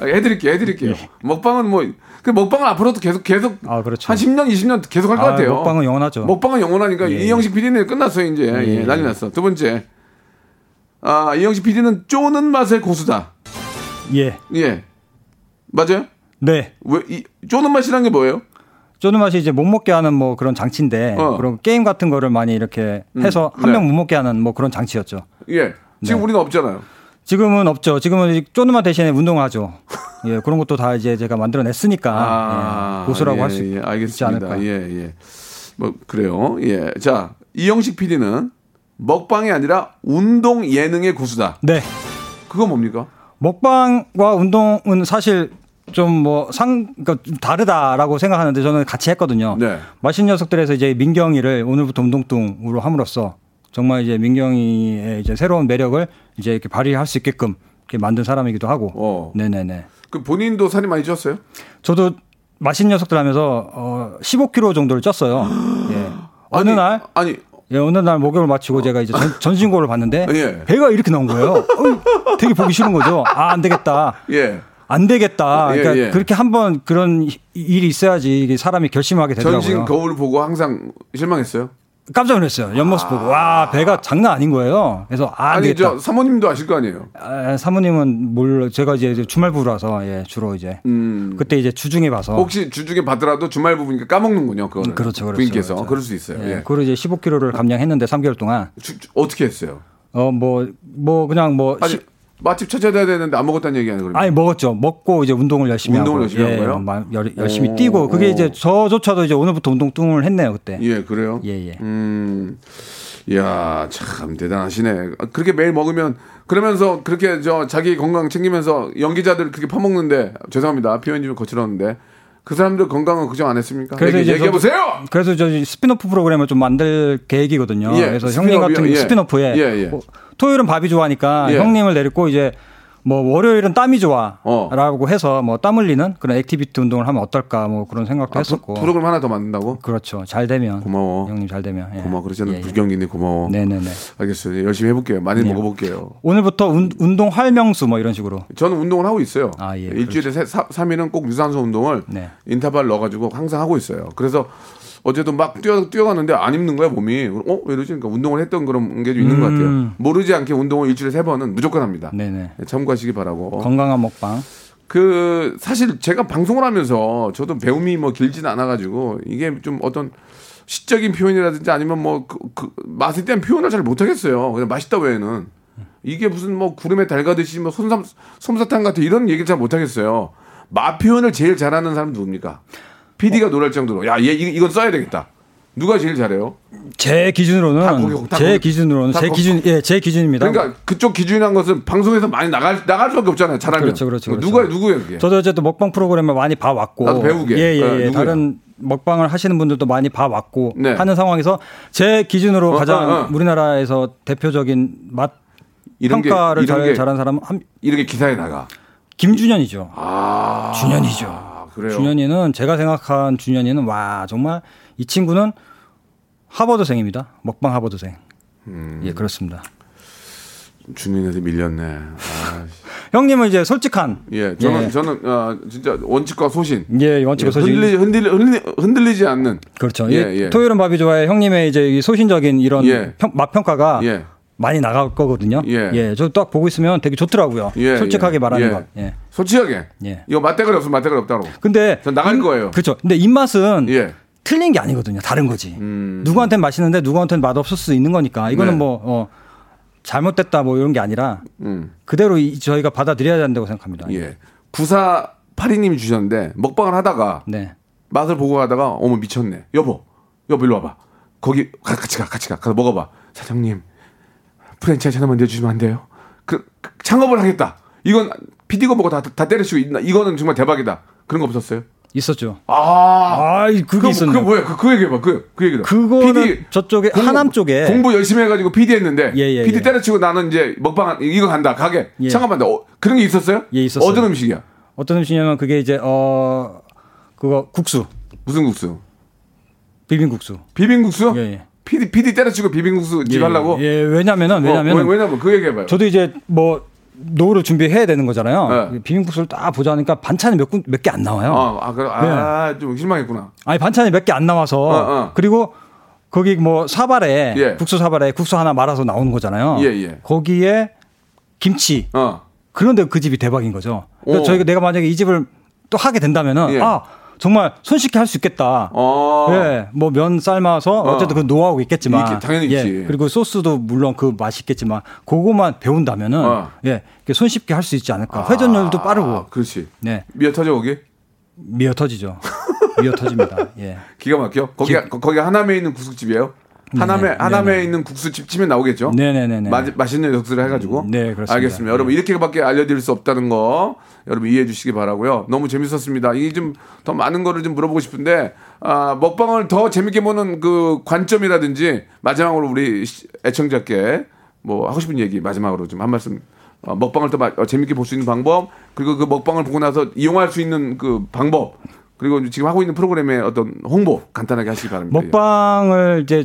아, 해드릴게요, 해드릴게요. 먹방은 뭐, 그 먹방은 앞으로도 계속, 계속, 예. 아, 그렇죠. 한 10년, 20년 계속 할것 아, 같아요. 먹방은 영원하죠. 먹방은 영원하니까 예. 이영식 PD는 끝났어요, 이제. 예, 난리 났어. 두 번째. 아, 이영식 PD는 쪼는 맛의 고수다. 예, 예. 맞아요? 네. 왜, 이, 쪼는 맛이란 게 뭐예요? 쪼는 맛이 이제 못 먹게 하는 뭐 그런 장치인데 어. 그런 게임 같은 거를 많이 이렇게 해서 네. 한명못 먹게 하는 뭐 그런 장치였죠. 예. 지금 네. 우리는 없잖아요. 지금은 없죠. 지금은 맛 대신에 운동하죠. 예, 그런 것도 다 이제 제가 만들어냈으니까 예, 고수라고 예, 할수 예, 있지. 않을까. 예, 예. 뭐 그래요. 예. 자, 이영식 PD는 먹방이 아니라 운동 예능의 고수다. 네. 그거 뭡니까? 먹방과 운동은 사실 좀뭐 상, 그러니까 좀 다르다라고 생각하는데 저는 같이 했거든요. 네. 맛있는 녀석들에서 이제 민경이를 오늘부터 운동뚱으로 함으로써 정말 이제 민경이의 이제 새로운 매력을 이제 이렇게 발휘할 수 있게끔 이렇게 만든 사람이기도 하고. 어. 네네네. 그 본인도 살이 많이 쪘어요? 저도 맛있는 녀석들 하면서 어 15kg 정도를 쪘어요. 예. 어느 아니, 날 아니 예, 어느 날 목욕을 마치고 제가 이제 전, 전신고를 봤는데 예. 배가 이렇게 나온 거예요. 어, 되게 보기 싫은 거죠. 아, 안 되겠다. 예. 안 되겠다. 예, 그러니까 예. 그렇게 한번 그런 이- 일이 있어야지 사람이 결심하게 되더라고요. 전신 거울 보고 항상 실망했어요. 깜짝 놀랐어요. 옆모습 보고 와 배가 장난 아닌 거예요. 그래서 아, 안 아니 되겠다. 저 사모님도 아실 거 아니에요. 아, 사모님은 몰라. 제가 이제 주말 부라서 예, 주로 이제 음. 그때 이제 주중에 봐서 혹시 주중에 받더라도 주말 부부니까 까먹는군요. 그거는. 그렇죠, 그렇죠, 부인께서 그렇죠. 그럴 수 있어요. 예, 예. 그걸 이제 15kg를 감량했는데 3개월 동안 주- 주- 어떻게 했어요? 어뭐뭐 그냥 뭐 아니 시- 맛집 찾아야 되는데 안 먹었다는 얘기 아니에요? 아니 먹었죠. 먹고 이제 운동을 열심히 운동을 하고 열심히 한 예, 거예요? 마- 열, 열심히 오, 뛰고 그게 오. 이제 저조차도 이제 오늘부터 운동 뚱을 했네요 그때. 예, 그래요? 예, 예. 음, 이야, 참, 대단하시네. 아, 그렇게 매일 먹으면, 그러면서 그렇게 저 자기 건강 챙기면서 연기자들 그렇게 퍼먹는데, 죄송합니다. 표현이 좀 거칠었는데, 그 사람들 건강은 걱정 안 했습니까? 그래서 얘기, 이제 얘기해보세요! 그래서 저 스피노프 프로그램을 좀 만들 계획이거든요. 예, 그래서 형님 spin-off요? 같은 예. spin-off에 예, 예. 뭐 토요일은 밥이 좋아하니까 예. 형님을 데리고 이제 뭐 월요일은 땀이 어. 좋아라고 해서 뭐 땀 흘리는 그런 activity 운동을 하면 어떨까 뭐 그런 생각도 아, 했었고. 프로, 그램 하나 더 만든다고? 그렇죠. 잘 되면 고마워. 형님 잘 되면 예. 고마워. 그러잖아. 예, 예. 불경기님 고마워. 네네네. 알겠어요. 열심히 해볼게요. 많이 네. 먹어볼게요. 오늘부터 운, 운동 활명수 뭐 이런 식으로. 저는 운동을 하고 있어요. 아, 예, 일주일에 세, 사, 3일은 꼭 유산소 운동을 네. 인터벌 넣어가지고 항상 하고 있어요. 그래서 어제도 막 뛰어, 뛰어가는데 안 입는 거야, 몸이. 어? 왜 이러지? 그러니까 운동을 했던 그런 게 좀 있는 것 같아요. 모르지 않게 운동을 일주일에 세 번은 무조건 합니다. 음. 네네. 네, 참고하시기 바라고. 건강한 먹방. 그, 사실 제가 방송을 하면서 저도 배움이 뭐 길지는 않아가지고 이게 좀 어떤 시적인 표현이라든지 아니면 뭐 그, 그 맛에 대한 표현을 잘 못하겠어요. 그냥 맛있다 외에는. 이게 무슨 뭐 구름에 달가듯이 뭐 솜삼, 솜사탕 같은 이런 얘기를 잘 못하겠어요. 맛 표현을 제일 잘하는 사람 누굽니까? PD가 놀랄 정도로 야, 얘 이- 이건 써야 되겠다. 누가 제일 잘해요? 제 다 기준으로는 거기, 다제 거기. 기준으로는 다 제. 기준 예, 제 기준입니다. 그러니까 그쪽 기준이란 것은 방송에서 많이 나갈 나갈 수밖에 없잖아요. 잘하면. 그렇죠, 그렇죠, 그렇죠. 누가 누구예요, 그게? 저도 어쨌든 먹방 프로그램을 많이 봐왔고 나도 배우게. 예, 예, 어, 예. 누구야? 다른 먹방을 하시는 분들도 많이 봐왔고 네. 하는 상황에서 제 기준으로 어, 가장 어, 어. 우리나라에서 대표적인 맛 이런 게- 평가를 이런 잘 게- 잘한 사람은 한 이렇게 기사에 나가. 김준현이죠. 아. 준현이죠. 아, 그래요. 준현이는 제가 생각한 준현이는 와 정말 이 친구는 하버드생입니다. 먹방 하버드생. 음. 예 그렇습니다. 준현한테 밀렸네. 아, 형님은 이제 솔직한 예, 저는 예. 저는 아, 진짜 원칙과 소신. 예 원칙과 소신 흔들리, 흔들리, 흔들리, 흔들리지 않는. 그렇죠. 예, 이 예. 토요일은 밥이 좋아해 형님의 이제 이 소신적인 이런 예. 평, 맛 평가가 예. 많이 나갈 거거든요. 예. 저 딱 보고 있으면 되게 좋더라고요. 예, 솔직하게 예. 말하는 예. 것. 예. 솔직하게. 예. 이거 맛대가리 없으면 맛대가리 없다고. 근데 전 나갈 거예요. 그렇죠. 근데 입맛은 예. 틀린 게 아니거든요. 다른 거지. 음. 누구한테는 맛있는데 누구한테는 맛 없을 수 있는 거니까 이거는 네. 뭐 어, 잘못됐다 뭐 이런 게 아니라 음. 그대로 이, 저희가 받아들여야 된다고 생각합니다. 예. 9482님이 주셨는데 먹방을 하다가 네. 맛을 보고 하다가 어머 미쳤네. 여보. 여보 일로 와봐. 거기 가, 같이 가. 같이 가. 가서 먹어봐. 사장님. 프랜차이즈 하나만 내주시면 안 돼요? 그, 그 창업을 하겠다. 이건 PD가 보고 다, 다 때려치고 있나? 이거는 정말 대박이다. 그런 거 없었어요? 있었죠. 아. 아, 그게 있었네. 그거 뭐야? 그, 그 얘기해봐. 그, 그 얘기다. 그거는 저쪽에 하남 쪽에 공부 열심히 해가지고 PD 했는데 예, 예, PD 예. 때려치고 나는 이제 먹방 이거 간다 가게 예. 창업한다 어, 그런 게 있었어요? 예, 있었어요. 어떤 음식이야? 어떤 음식이냐면 그게 이제 어 그거 국수, 무슨 국수? 비빔국수. 비빔국수? 예, 예. PD PD 때려치고 비빔국수 집 예, 하려고? 예, 왜냐면은 왜냐면은 어, 왜냐면 그 얘기해봐요. 저도 이제 뭐 노후를 준비해야 되는 거잖아요. 네. 비빔국수를 딱 보자니까 반찬이 몇 몇 개 안 나와요. 아, 아, 그럼 아, 좀 실망했구나. 아니 반찬이 몇 개 안 나와서 어, 어. 그리고 거기 뭐 사발에 예. 국수 사발에 국수 하나 말아서 나오는 거잖아요. 예, 예. 거기에 김치 어. 그런데 그 집이 대박인 거죠. 그러니까 오. 저희가 내가 만약에 이 집을 또 하게 된다면은 예. 아 정말 손쉽게 할 수 있겠다. 어. 예, 뭐 면 삶아서 어. 어쨌든 그 노하우가 있겠지만, 있겠- 당연히 예, 있지. 그리고 소스도 물론 그 맛이 있겠지만, 그거만 배운다면은, 어. 예, 손쉽게 할 수 있지 않을까. 회전율도 아, 빠르고, 그렇지. 네, 미어 터져 거기? 미어 터지죠. 미어 터집니다. 예. 기가 막혀? 거기가 거- 거기가 하남에 있는 국수집이에요? 하남에 하남에 네네. 있는 국수집 치면 나오겠죠. 네네네네. 마, 맛있는 녀석들을 해가지고. 네, 그렇습니다. 알겠습니다. 여러분 이렇게밖에 알려드릴 수 없다는 거 여러분 이해해 주시기 바라고요. 너무 재밌었습니다. 이 좀 더 많은 거를 좀 물어보고 싶은데 아, 먹방을 더 재밌게 보는 그 관점이라든지 마지막으로 우리 시- 애청자께 뭐 하고 싶은 얘기 마지막으로 좀 한 말씀. 어, 먹방을 더 마- 어, 재밌게 볼 수 있는 방법 그리고 그 먹방을 보고 나서 이용할 수 있는 그 방법 그리고 지금 하고 있는 프로그램의 어떤 홍보 간단하게 하시기 바랍니다. 먹방을 이제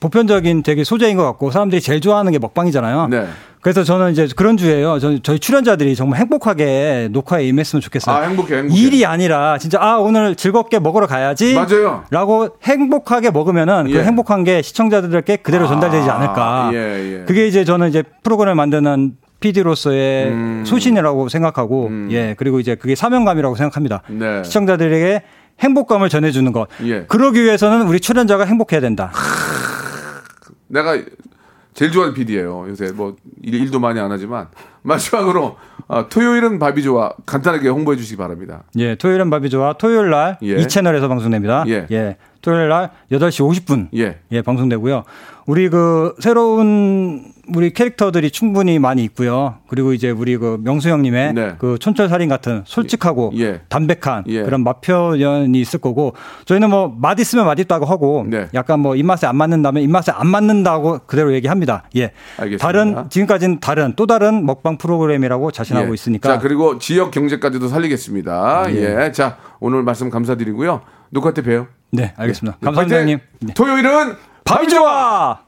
보편적인 되게 소재인 것 같고 사람들이 제일 좋아하는 게 먹방이잖아요. 네. 그래서 저는 이제 그런 주예요. 저희, 저희 출연자들이 정말 행복하게 녹화에 임했으면 좋겠어요. 아, 행복해, 행복해. 일이 아니라 진짜 아 오늘 즐겁게 먹으러 가야지. 맞아요. 라고 행복하게 먹으면은 예. 그 행복한 게 시청자들께 그대로 아, 전달되지 않을까. 예, 예. 그게 이제 저는 이제 프로그램을 만드는 PD로서의 음. 소신이라고 생각하고 예 그리고 이제 그게 사명감이라고 생각합니다. 네. 시청자들에게 행복감을 전해주는 것. 예. 그러기 위해서는 우리 출연자가 행복해야 된다. 내가 제일 좋아하는 PD예요. 요새 뭐 일, 일도 많이 안 하지만 마지막으로 아, 토요일은 밥이 좋아 간단하게 홍보해 주시기 바랍니다. 예, 토요일은 밥이 좋아. 토요일 날 예. 이 채널에서 방송됩니다. 예. 토요일 날 8시 50분. 예. 방송되고요. 우리 그 새로운 우리 캐릭터들이 충분히 많이 있고요. 그리고 이제 우리 그 명수 형님의 네. 그 촌철살인 같은 솔직하고 예. 담백한 예. 그런 맛표현이 있을 거고 저희는 뭐 맛 있으면 맛있다고 하고 네. 약간 뭐 입맛에 안 맞는다면 입맛에 안 맞는다고 그대로 얘기합니다. 예. 알겠습니다. 다른 지금까지는 다른 또 다른 먹방 프로그램이라고 자신하고 예. 있으니까 자 그리고 지역 경제까지도 살리겠습니다. 예. 자 오늘 말씀 감사드리고요. 녹화 때 봬요. 네, 알겠습니다. 네, 감사합니다! 형님. 네. 토요일은 좋아!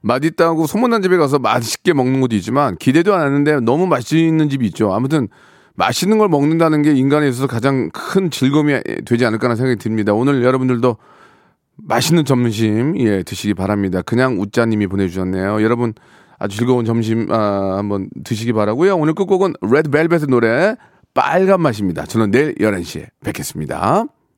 맛있다고 소문난 집에 가서 맛있게 먹는 것도 있지만 기대도 안 하는데 너무 맛있는 집이 있죠. 아무튼 맛있는 걸 먹는다는 게 인간에 있어서 가장 큰 즐거움이 되지 않을까라는 생각이 듭니다. 오늘 여러분들도 맛있는 점심 예 드시기 바랍니다. 그냥 웃자님이 보내주셨네요. 여러분 아주 즐거운 점심 아, 한번 드시기 바라고요. 오늘 끝곡은 레드벨벳의 노래 빨간 맛입니다. 저는 내일 11시에 뵙겠습니다.